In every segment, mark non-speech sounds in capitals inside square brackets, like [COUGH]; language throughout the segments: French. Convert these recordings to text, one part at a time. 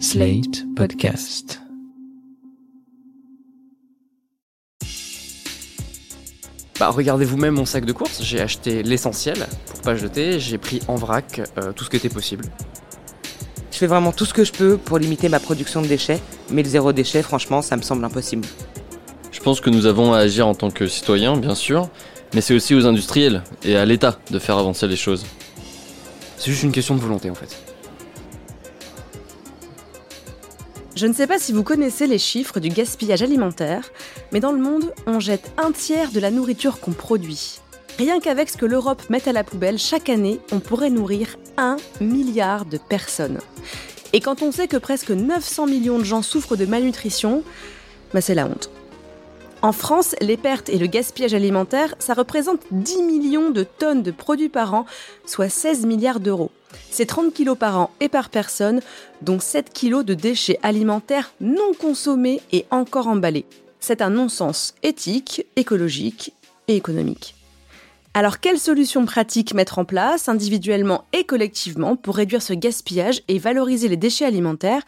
Slate Podcast. Bah regardez vous-même mon sac de course, j'ai acheté l'essentiel pour pas jeter, j'ai pris en vrac euh, tout ce qui était possible. Je fais vraiment tout ce que je peux pour limiter ma production de déchets, mais le zéro déchet, franchement, ça me semble impossible. Je pense que nous avons à agir en tant que citoyens, bien sûr, mais c'est aussi aux industriels et à l'État de faire avancer les choses. C'est juste une question de volonté en fait. Je ne sais pas si vous connaissez les chiffres du gaspillage alimentaire, mais dans le monde, on jette un tiers de la nourriture qu'on produit. Rien qu'avec ce que l'Europe met à la poubelle, chaque année, on pourrait nourrir un milliard de personnes. Et quand on sait que presque 900 millions de gens souffrent de malnutrition, bah c'est la honte. En France, les pertes et le gaspillage alimentaire, ça représente 10 millions de tonnes de produits par an, soit 16 milliards d'euros. C'est 30 kilos par an et par personne, dont 7 kilos de déchets alimentaires non consommés et encore emballés. C'est un non-sens éthique, écologique et économique. Alors quelles solutions pratiques mettre en place, individuellement et collectivement, pour réduire ce gaspillage et valoriser les déchets alimentaires?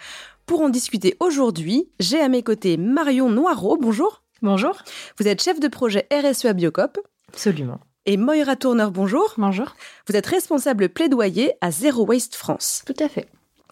Pour en discuter aujourd'hui, j'ai à mes côtés Marion Noireau, bonjour. Bonjour. Vous êtes chef de projet RSE à Biocop. Absolument. Et Moira Tourneur, bonjour. Bonjour. Vous êtes responsable plaidoyer à Zero Waste France. Tout à fait.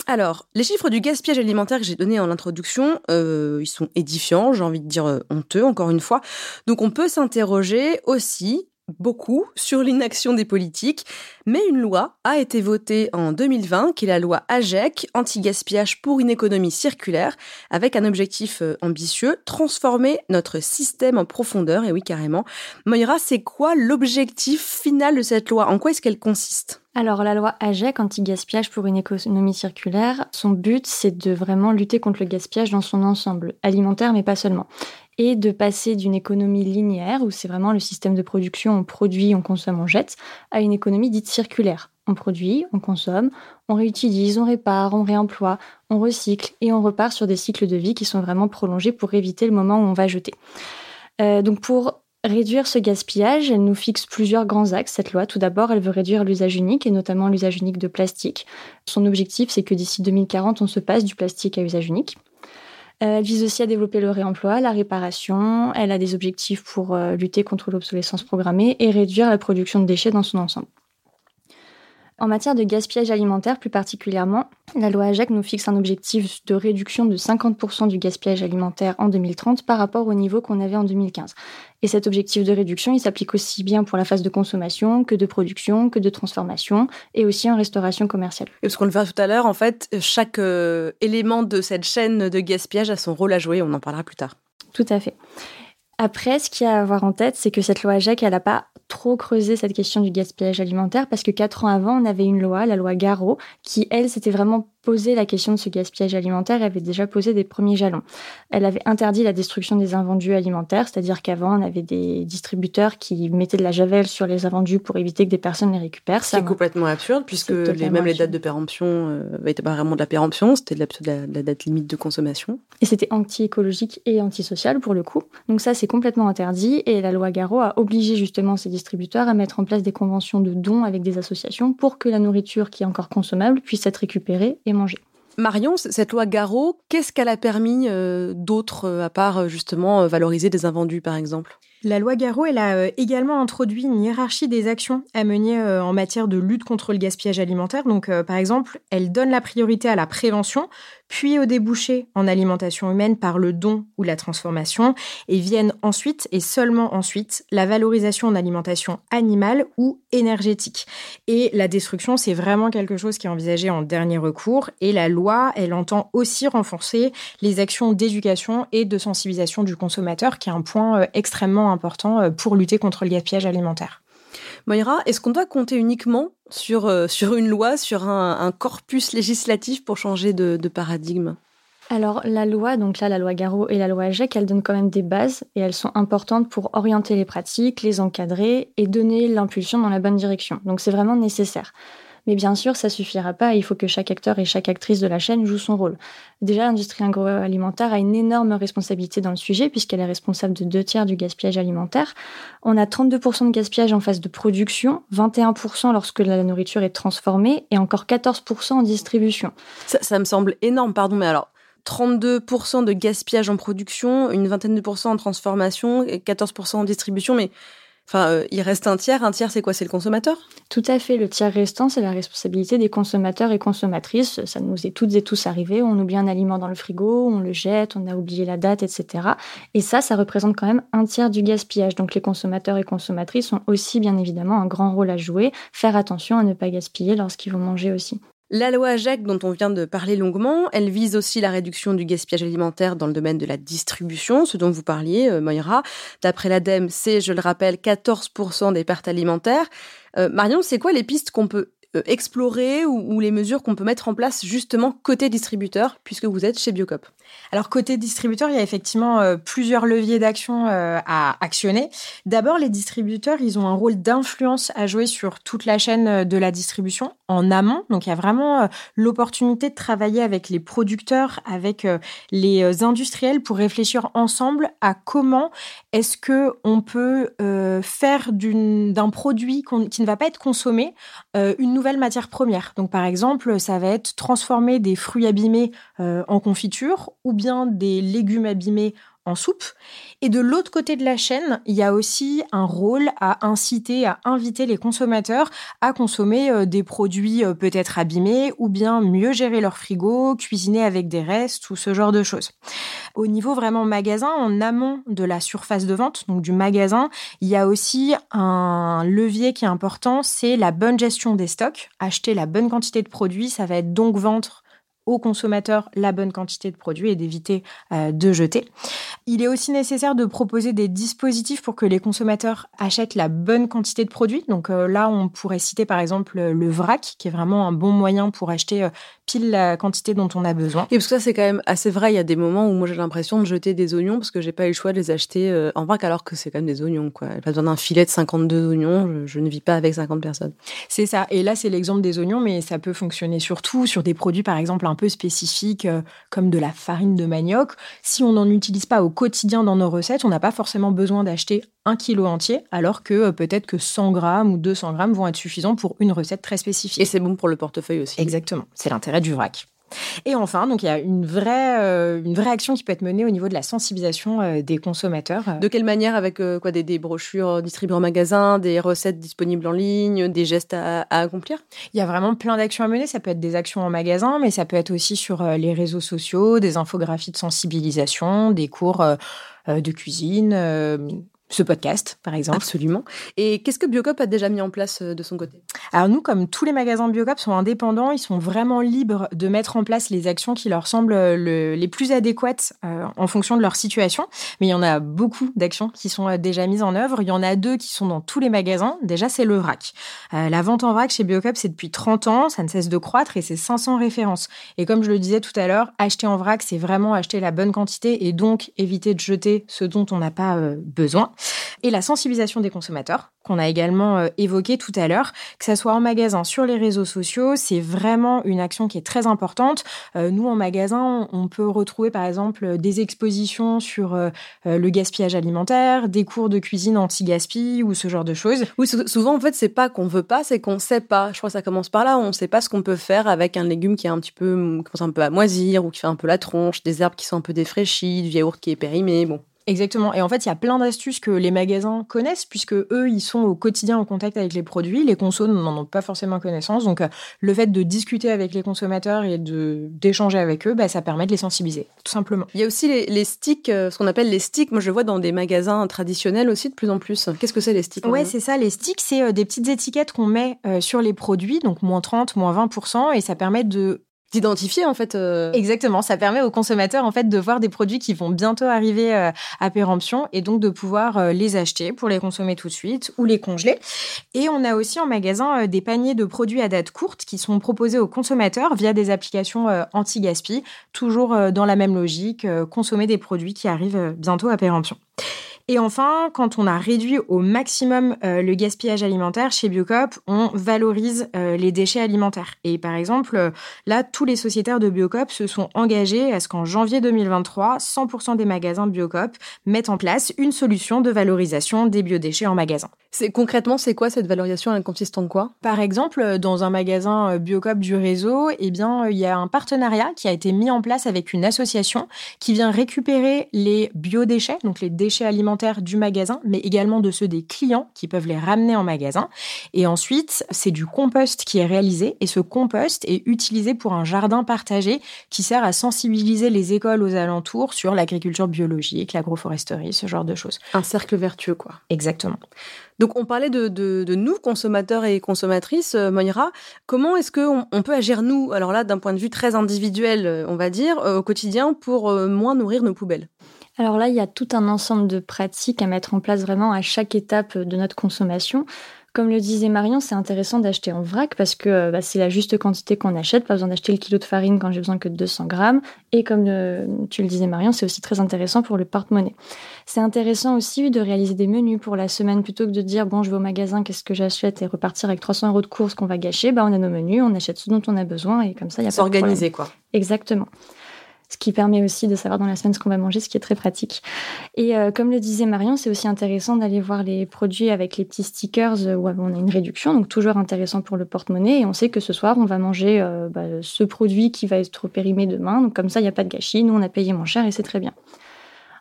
Alors, les chiffres du gaspillage alimentaire que j'ai donnés en introduction, euh, ils sont édifiants, j'ai envie de dire euh, honteux, encore une fois. Donc on peut s'interroger aussi beaucoup sur l'inaction des politiques, mais une loi a été votée en 2020, qui est la loi AGEC, anti-gaspillage pour une économie circulaire, avec un objectif euh, ambitieux, transformer notre système en profondeur, et oui carrément. Moira, c'est quoi l'objectif final de cette loi? En quoi est-ce qu'elle consiste? Alors la loi AGEC, anti-gaspillage pour une économie circulaire, son but c'est de vraiment lutter contre le gaspillage dans son ensemble, alimentaire mais pas seulement et de passer d'une économie linéaire, où c'est vraiment le système de production, on produit, on consomme, on jette, à une économie dite circulaire. On produit, on consomme, on réutilise, on répare, on réemploie, on recycle et on repart sur des cycles de vie qui sont vraiment prolongés pour éviter le moment où on va jeter. Euh, donc pour réduire ce gaspillage, elle nous fixe plusieurs grands axes, cette loi. Tout d'abord, elle veut réduire l'usage unique et notamment l'usage unique de plastique. Son objectif, c'est que d'ici 2040, on se passe du plastique à usage unique. Euh, elle vise aussi à développer le réemploi, la réparation. Elle a des objectifs pour euh, lutter contre l'obsolescence programmée et réduire la production de déchets dans son ensemble. En matière de gaspillage alimentaire plus particulièrement, la loi AGEC nous fixe un objectif de réduction de 50% du gaspillage alimentaire en 2030 par rapport au niveau qu'on avait en 2015. Et cet objectif de réduction, il s'applique aussi bien pour la phase de consommation que de production, que de transformation et aussi en restauration commerciale. Et parce qu'on le voit tout à l'heure, en fait, chaque euh, élément de cette chaîne de gaspillage a son rôle à jouer, on en parlera plus tard. Tout à fait. Après, ce qu'il y a à avoir en tête, c'est que cette loi AGEC, elle n'a pas trop creusé cette question du gaspillage alimentaire parce que quatre ans avant, on avait une loi, la loi Garot, qui, elle, s'était vraiment posé la question de ce gaspillage alimentaire et avait déjà posé des premiers jalons. Elle avait interdit la destruction des invendus alimentaires, c'est-à-dire qu'avant, on avait des distributeurs qui mettaient de la javel sur les invendus pour éviter que des personnes les récupèrent. C'est complètement absurde puisque les, même les dates de péremption n'étaient euh, pas vraiment de la péremption, c'était de la, la, date limite de consommation. Et c'était anti-écologique et antisocial pour le coup. Donc ça, c'est complètement interdit et la loi Garot a obligé justement ces distributeurs à mettre en place des conventions de dons avec des associations pour que la nourriture qui est encore consommable puisse être récupérée et Marion, cette loi Garot, qu'est-ce qu'elle a permis euh, d'autre, euh, à part euh, justement valoriser des invendus, par exemple? La loi Garot, elle a également introduit une hiérarchie des actions à mener en matière de lutte contre le gaspillage alimentaire. Donc, par exemple, elle donne la priorité à la prévention, puis au débouché en alimentation humaine par le don ou la transformation, et viennent ensuite, et seulement ensuite, la valorisation en alimentation animale ou énergétique. Et la destruction, c'est vraiment quelque chose qui est envisagé en dernier recours, et la loi, elle entend aussi renforcer les actions d'éducation et de sensibilisation du consommateur, qui est un point euh, extrêmement important euh, pour lutter contre le gaspillage alimentaire. Moira, est-ce qu'on doit compter uniquement sur, euh, une loi, sur un, corpus législatif pour changer de, paradigme? Alors la loi, donc là la loi Garot et la loi AGEC, elles donnent quand même des bases et elles sont importantes pour orienter les pratiques, les encadrer et donner l'impulsion dans la bonne direction. Donc c'est vraiment nécessaire. Mais bien sûr, ça suffira pas. Il faut que chaque acteur et chaque actrice de la chaîne joue son rôle. Déjà, l'industrie agroalimentaire a une énorme responsabilité dans le sujet puisqu'elle est responsable de deux tiers du gaspillage alimentaire. On a 32% de gaspillage en phase de production, 21% lorsque la nourriture est transformée et encore 14% en distribution. Ça, ça me semble énorme, pardon, mais alors 32% de gaspillage en production, une vingtaine de pourcents en transformation et 14% en distribution, mais Enfin, euh, il reste un tiers. Un tiers, c'est quoi? C'est le consommateur? Tout à fait. Le tiers restant, c'est la responsabilité des consommateurs et consommatrices. Ça nous est toutes et tous arrivé. On oublie un aliment dans le frigo, on le jette, on a oublié la date, etc. Et ça, ça représente quand même un tiers du gaspillage. Donc les consommateurs et consommatrices ont aussi, bien évidemment, un grand rôle à jouer. Faire attention à ne pas gaspiller lorsqu'ils vont manger aussi. La loi AGEC, dont on vient de parler longuement, elle vise aussi la réduction du gaspillage alimentaire dans le domaine de la distribution, ce dont vous parliez, euh, Moira. D'après l'ADEME, c'est, je le rappelle, 14% des pertes alimentaires. Euh, Marion, c'est quoi les pistes qu'on peut explorer ou, les mesures qu'on peut mettre en place justement côté distributeur, puisque vous êtes chez Biocop Alors côté distributeur, il y a effectivement euh, plusieurs leviers d'action euh, à actionner. D'abord, les distributeurs, ils ont un rôle d'influence à jouer sur toute la chaîne de la distribution en amont. Donc il y a vraiment l'opportunité de travailler avec les producteurs, avec les industriels pour réfléchir ensemble à comment est-ce que on peut faire d'un produit qui ne va pas être consommé une nouvelle matière première. Donc par exemple, ça va être transformer des fruits abîmés euh, en confiture ou bien des légumes abîmés en soupe. Et de l'autre côté de la chaîne, il y a aussi un rôle à inciter, à inviter les consommateurs à consommer euh, des produits euh, peut-être abîmés ou bien mieux gérer leur frigo, cuisiner avec des restes ou ce genre de choses. Au niveau vraiment magasin, en amont de la surface de vente, donc du magasin, il y a aussi un levier qui est important, c'est la bonne gestion des stocks. Acheter la bonne quantité de produits, ça va être donc vendre aux consommateurs la bonne quantité de produits et d'éviter euh, de jeter. Il est aussi nécessaire de proposer des dispositifs pour que les consommateurs achètent la bonne quantité de produits. Donc euh, là, on pourrait citer par exemple le vrac, qui est vraiment un bon moyen pour acheter euh, pile la quantité dont on a besoin. Et parce que ça, c'est quand même assez vrai. Il y a des moments où moi j'ai l'impression de jeter des oignons parce que j'ai pas eu le choix de les acheter euh, en vrac alors que c'est quand même des oignons. Quoi. Pas besoin d'un filet de 52 oignons. Je, ne vis pas avec 50 personnes. C'est ça. Et là, c'est l'exemple des oignons, mais ça peut fonctionner surtout sur des produits, par exemple, un peu spécifiques euh, comme de la farine de manioc. Si on n'en utilise pas au quotidien dans nos recettes, on n'a pas forcément besoin d'acheter un kilo entier, alors que euh, peut-être que 100 grammes ou 200 grammes vont être suffisants pour une recette très spécifique. Et c'est bon pour le portefeuille aussi. Exactement, c'est l'intérêt du vrac. Et enfin, donc il y a une vraie, euh, une vraie action qui peut être menée au niveau de la sensibilisation euh, des consommateurs. De quelle manière Avec quoi des, des, brochures distribuées en magasin, des recettes disponibles en ligne, des gestes à, à accomplir? Il y a vraiment plein d'actions à mener. Ça peut être des actions en magasin, mais ça peut être aussi sur les réseaux sociaux, des infographies de sensibilisation, des cours de cuisine ce podcast, par exemple. Absolument. Et qu'est-ce que Biocop a déjà mis en place euh, de son côté? Alors nous, comme tous les magasins Biocop sont indépendants, ils sont vraiment libres de mettre en place les actions qui leur semblent les plus adéquates euh, en fonction de leur situation. Mais il y en a beaucoup d'actions qui sont euh, déjà mises en œuvre. Il y en a deux qui sont dans tous les magasins. Déjà, c'est le vrac. la vente en vrac chez Biocop, c'est depuis 30 ans, ça ne cesse de croître et c'est 500 références. Et comme je le disais tout à l'heure, acheter en vrac, c'est vraiment acheter la bonne quantité et donc éviter de jeter ce dont on n'a pas besoin et la sensibilisation des consommateurs qu'on a également euh, évoqué tout à l'heure, que ça soit en magasin, sur les réseaux sociaux, c'est vraiment une action qui est très importante. Euh, nous, en magasin, on peut retrouver par exemple des expositions sur euh, le gaspillage alimentaire, des cours de cuisine anti-gaspi ou ce genre de choses. Oui, souvent en fait, c'est pas qu'on veut pas, c'est qu'on sait pas. Je crois que ça commence par là. On sait pas ce qu'on peut faire avec un légume qui est un petit peu, commence un peu à moisir ou qui fait un peu la tronche, des herbes qui sont un peu défraîchies, du yaourt qui est périmé. Bon, Exactement. Et en fait, il y a plein d'astuces que les magasins connaissent puisque eux, ils sont au quotidien en contact avec les produits. Les consos n'en ont pas forcément connaissance. Donc, euh, le fait de discuter avec les consommateurs et de d'échanger avec eux, bah, ça permet de les sensibiliser, tout simplement. Il y a aussi les, sticks, euh, ce qu'on appelle les sticks. Moi, je le vois dans des magasins traditionnels aussi de plus en plus. Qu'est-ce que c'est les sticks Ouais, c'est ça. Les sticks, c'est euh, des petites étiquettes qu'on met sur les produits, donc moins 30, moins 20%, et ça permet de d'identifier en fait. Euh. Exactement, ça permet aux consommateurs en fait de voir des produits qui vont bientôt arriver euh, à péremption et donc de pouvoir euh, les acheter pour les consommer tout de suite ou les congeler. Et on a aussi en magasin des paniers de produits à date courte qui sont proposés aux consommateurs via des applications anti-gaspi, toujours dans la même logique, consommer des produits qui arrivent bientôt à péremption. Et enfin, quand on a réduit au maximum euh, le gaspillage alimentaire, chez Biocop, on valorise euh, les déchets alimentaires. Et par exemple, euh, là, tous les sociétaires de Biocop se sont engagés à ce qu'en janvier 2023, 100% des magasins Biocop mettent en place une solution de valorisation des biodéchets en magasin. C'est concrètement, c'est quoi cette valorisation Elle consiste en quoi? Par exemple, dans un magasin Biocop du réseau, eh bien, il y a un partenariat qui a été mis en place avec une association qui vient récupérer les biodéchets, donc les déchets alimentaires du magasin, mais également de ceux des clients qui peuvent les ramener en magasin. Et ensuite, c'est du compost qui est réalisé et ce compost est utilisé pour un jardin partagé qui sert à sensibiliser les écoles aux alentours sur l'agriculture biologique, l'agroforesterie, ce genre de choses. Un cercle vertueux, quoi. Exactement. Donc on parlait de, nous, consommateurs et consommatrices, euh, Moira. Comment est-ce qu'on on peut agir, nous, alors là, d'un point de vue très individuel, euh, on va dire, euh, au quotidien, pour moins nourrir nos poubelles? Alors là, il y a tout un ensemble de pratiques à mettre en place vraiment à chaque étape de notre consommation. Comme le disait Marion, c'est intéressant d'acheter en vrac parce que euh, bah, c'est la juste quantité qu'on achète, pas besoin d'acheter le kilo de farine quand j'ai besoin que de 200 grammes. Et comme tu le disais Marion, c'est aussi très intéressant pour le porte-monnaie. C'est intéressant aussi de réaliser des menus pour la semaine plutôt que de dire bon je vais au magasin, qu'est-ce que j'achète et repartir avec 300 euros de courses qu'on va gâcher. Bah on a nos menus, on achète ce dont on a besoin et comme ça il y a pas de problème. S'organiser, quoi. Exactement. Ce qui permet aussi de savoir dans la semaine ce qu'on va manger, ce qui est très pratique. Et euh, comme le disait Marion, c'est aussi intéressant d'aller voir les produits avec les petits stickers euh, où on a une réduction, donc toujours intéressant pour le porte-monnaie. Et on sait que ce soir, on va manger euh, bah, ce produit qui va être périmé demain. Donc comme ça, il n'y a pas de gâchis. Nous, on a payé moins cher et c'est très bien.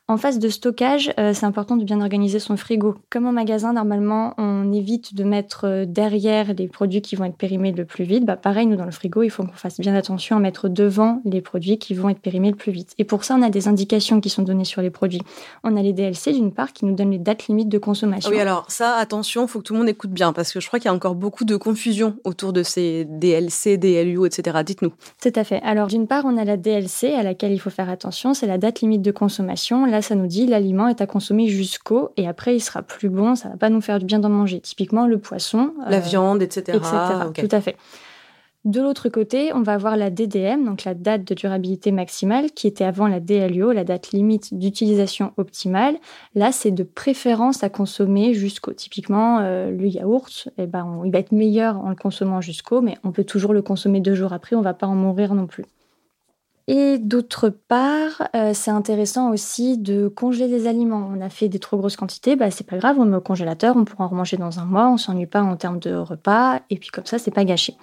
En phase de stockage, euh, c'est important de bien organiser son frigo. Comme au magasin, normalement, on évite de mettre euh, derrière les produits qui vont être périmés le plus vite. Bah, pareil, nous, dans le frigo, il faut qu'on fasse bien attention à mettre devant les produits qui vont être périmés le plus vite. Et pour ça, on a des indications qui sont données sur les produits. On a les DLC, d'une part, qui nous donnent les dates limites de consommation. Oui, alors ça, attention, faut que tout le monde écoute bien parce que je crois qu'il y a encore beaucoup de confusion autour de ces DLC, DLU, etc. Dites-nous. Tout à fait. Alors, d'une part, on a la DLC à laquelle il faut faire attention, c'est la date limite de consommation. Là, ça nous dit l'aliment est à consommer jusqu'au et après il sera plus bon, ça va pas nous faire du bien d'en manger. Typiquement le poisson, La euh, viande, etc. etc. Tout à fait. De l'autre côté, on va avoir la DDM, donc la date de durabilité maximale, qui était avant la DLUO, la date limite d'utilisation optimale. Là, c'est de préférence à consommer jusqu'au. Typiquement, euh, le yaourt, eh ben, on- il va être meilleur en le consommant jusqu'au, mais on peut toujours le consommer deux jours après, on va pas en mourir non plus. Et d'autre part, euh, c'est intéressant aussi de congeler des aliments. On a fait des trop grosses quantités, bah c'est pas grave, on met au congélateur, on pourra en remanger dans un mois, on s'ennuie pas en termes de repas, et puis comme ça, c'est pas gâché.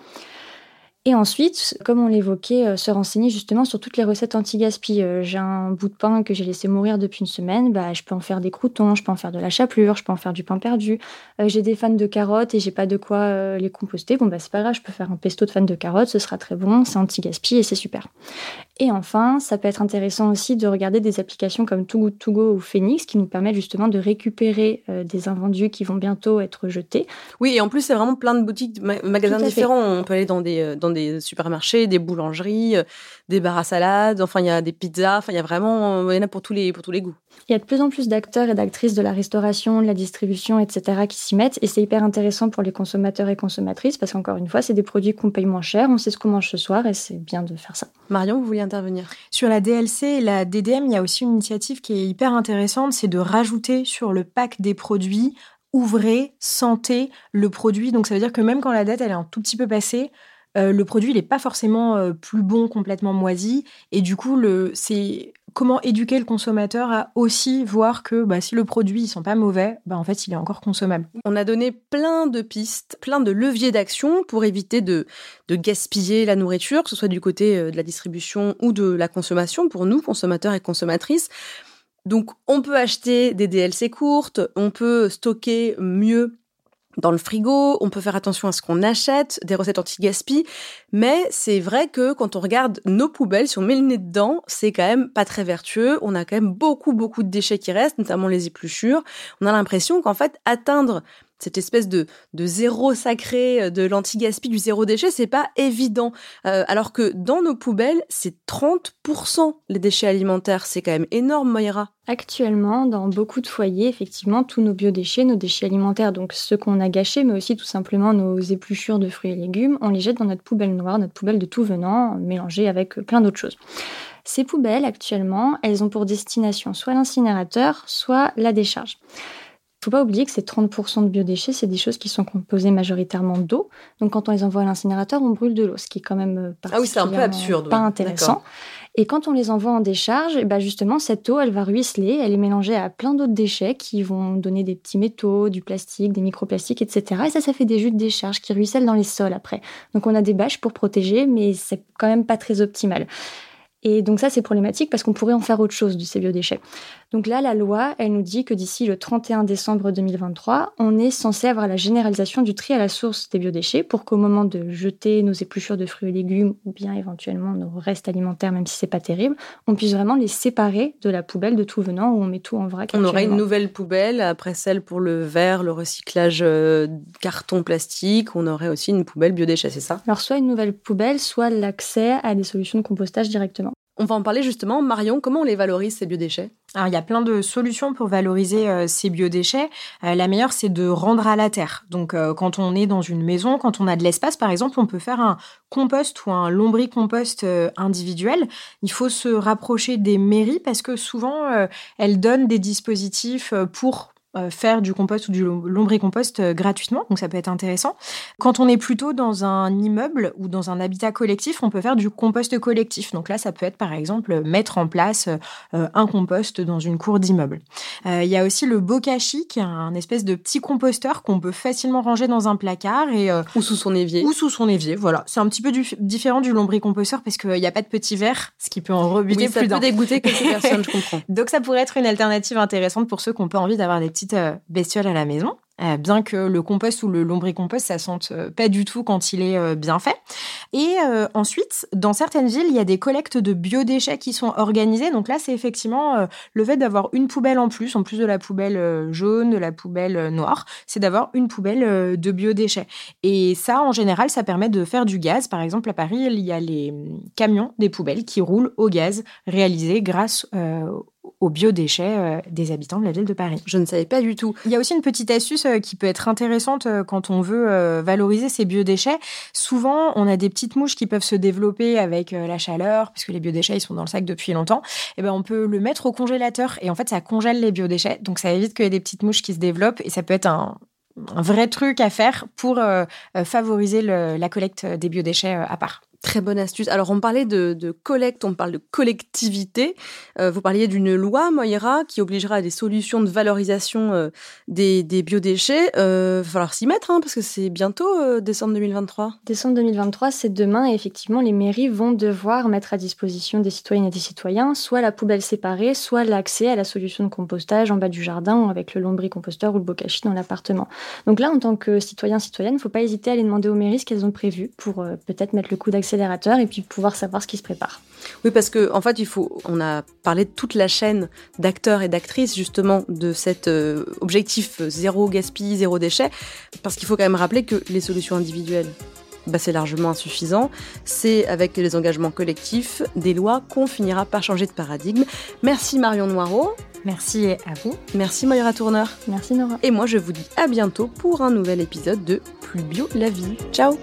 Et ensuite, comme on l'évoquait, euh, se renseigner justement sur toutes les recettes anti-gaspi. Euh, j'ai un bout de pain que j'ai laissé mourir depuis une semaine, bah, je peux en faire des croutons, je peux en faire de la chapelure, je peux en faire du pain perdu. J'ai des fans de carottes et j'ai pas de quoi les composter. Bon, bah, c'est pas grave, je peux faire un pesto de fans de carottes, ce sera très bon, c'est anti-gaspi et c'est super. Et enfin, ça peut être intéressant aussi de regarder des applications comme Too Good To Go ou Phoenix qui nous permettent justement de récupérer euh, des invendus qui vont bientôt être jetés. Oui, et en plus, c'est vraiment plein de boutiques, ma- magasins fait. différents. On peut aller dans des, euh, dans des supermarchés, des boulangeries, euh, des bars à salade, enfin, il y a des pizzas, enfin, il y a vraiment, il y en a pour tous les, pour tous les goûts. Il y a de plus en plus d'acteurs et d'actrices de la restauration, de la distribution, etc. qui s'y mettent et c'est hyper intéressant pour les consommateurs et consommatrices parce qu'encore une fois, c'est des produits qu'on paye moins cher, on sait ce qu'on mange ce soir et c'est bien de faire ça. Marion, vous vouliez intervenir? Sur la DLC et la DDM, il y a aussi une initiative qui est hyper intéressante, c'est de rajouter sur le pack des produits ouvrez, sentez le produit. Donc ça veut dire que même quand la date elle est un tout petit peu passée, euh, le produit n'est pas forcément euh, plus bon, complètement moisi. Et du coup, c'est comment éduquer le consommateur à aussi voir que bah, si le produit il sent pas mauvais, bah, en fait il est encore consommable. On a donné plein de pistes, plein de leviers d'action pour éviter de, de gaspiller la nourriture, que ce soit du côté euh, de la distribution ou de la consommation, pour nous, consommateurs et consommatrices. Donc, on peut acheter des DLC courtes, on peut stocker mieux dans le frigo, on peut faire attention à ce qu'on achète, des recettes anti-gaspi, mais c'est vrai que quand on regarde nos poubelles, si on met le nez dedans, c'est quand même pas très vertueux, on a quand même beaucoup beaucoup de déchets qui restent, notamment les épluchures. On a l'impression qu'en fait, atteindre cette espèce de, zéro sacré, euh, de l'anti-gaspi, du zéro déchet, c'est pas évident. Euh, alors que dans nos poubelles, c'est 30% les déchets alimentaires. C'est quand même énorme, Moira. Actuellement, dans beaucoup de foyers, effectivement, tous nos biodéchets, nos déchets alimentaires, donc ceux qu'on a gâchés, mais aussi tout simplement nos épluchures de fruits et légumes, on les jette dans notre poubelle noire, notre poubelle de tout venant, mélangée avec plein d'autres choses. Ces poubelles, actuellement, elles ont pour destination soit l'incinérateur, soit la décharge. Il faut pas oublier que ces 30% de biodéchets, c'est des choses qui sont composées majoritairement d'eau. Donc quand on les envoie à l'incinérateur, on brûle de l'eau, ce qui est quand même ah oui, c'est un peu absurde, pas intéressant. Et quand on les envoie en décharge, et eh ben justement, cette eau, elle va ruisseler, elle est mélangée à plein d'autres déchets qui vont donner des petits métaux, du plastique, des microplastiques, etc. Et ça, ça fait des jus de décharge qui ruissellent dans les sols après. Donc on a des bâches pour protéger, mais c'est quand même pas très optimal. Et donc ça, c'est problématique parce qu'on pourrait en faire autre chose de ces biodéchets. Donc là, la loi, elle nous dit que d'ici le 31 décembre 2023, on est censé avoir la généralisation du tri à la source des biodéchets pour qu'au moment de jeter nos épluchures de fruits et légumes ou bien éventuellement nos restes alimentaires, même si c'est pas terrible, on puisse vraiment les séparer de la poubelle de tout venant où on met tout en vrac. On aurait une nouvelle poubelle après celle pour le verre, le recyclage euh, carton plastique. On aurait aussi une poubelle biodéchets, c'est ça? Alors soit une nouvelle poubelle, soit l'accès à des solutions de compostage directement. On va en parler justement. Marion, comment on les valorise ces biodéchets? Alors, il y a plein de solutions pour valoriser euh, ces biodéchets. Euh, la meilleure, c'est de rendre à la terre. Donc, euh, quand on est dans une maison, quand on a de l'espace, par exemple, on peut faire un compost ou un lombricompost individuel. Il faut se rapprocher des mairies parce que souvent, elles donnent des dispositifs pour faire du compost ou du lombricompost euh, gratuitement, donc ça peut être intéressant. Quand on est plutôt dans un immeuble ou dans un habitat collectif, on peut faire du compost collectif. Donc là, ça peut être par exemple mettre en place euh, un compost dans une cour d'immeuble. Il y a aussi le bokashi, qui est un espèce de petit composteur qu'on peut facilement ranger dans un placard et ou sous son évier. Ou sous son évier, voilà. C'est un petit peu différent du lombricomposteur parce qu'il n'y a pas de petit verre, ce qui peut en rebuter oui, ça peut dégoûter quelques [LAUGHS] personnes, je comprends. Donc ça pourrait être une alternative intéressante pour ceux qui n'ont pas envie d'avoir des petits petite euh, bestiole à la maison. Euh, bien que le compost ou le lombricompost, ça sente euh, pas du tout quand il est bien fait. Et ensuite, dans certaines villes, il y a des collectes de biodéchets qui sont organisées. Donc là, c'est effectivement le fait d'avoir une poubelle en plus, en plus de la poubelle jaune, de la poubelle noire, c'est d'avoir une poubelle de biodéchets. Et ça, en général, ça permet de faire du gaz. Par exemple, à Paris, il y a les hum, camions des poubelles qui roulent au gaz réalisé grâce aux biodéchets euh, des habitants de la ville de Paris. Je ne savais pas du tout. Il y a aussi une petite astuce euh, qui peut être intéressante euh, quand on veut valoriser ces biodéchets. Souvent, on a des petites mouches qui peuvent se développer avec la chaleur, puisque les biodéchets ils sont dans le sac depuis longtemps. Et eh ben on peut le mettre au congélateur et en fait ça congèle les biodéchets, donc ça évite qu'il y ait des petites mouches qui se développent et ça peut être un, vrai truc à faire pour favoriser la collecte des biodéchets à part. Très bonne astuce. Alors, on parlait de, collecte, on parle de collectivité. Euh, vous parliez d'une loi, Moira, qui obligera à des solutions de valorisation euh, des, biodéchets. Euh, va falloir s'y mettre, hein, parce que c'est bientôt euh, décembre 2023. Décembre 2023, c'est demain, et effectivement, les mairies vont devoir mettre à disposition des citoyennes et des citoyens soit la poubelle séparée, soit l'accès à la solution de compostage en bas du jardin, avec le lombricomposteur ou le bokashi dans l'appartement. Donc là, en tant que citoyen, citoyenne, il ne faut pas hésiter à aller demander aux mairies ce qu'elles ont prévu pour peut-être mettre le coup d'accès et puis pouvoir savoir ce qui se prépare. Oui, parce qu'en en fait, il faut, on a parlé de toute la chaîne d'acteurs et d'actrices justement de cet euh, objectif zéro gaspille, zéro déchet, parce qu'il faut quand même rappeler que les solutions individuelles, bah, c'est largement insuffisant. C'est avec les engagements collectifs, des lois qu'on finira par changer de paradigme. Merci Marion Noireau. Merci à vous. Merci Moira Tourneur. Merci Nora. Et moi je vous dis à bientôt pour un nouvel épisode de Plus bio la vie. Ciao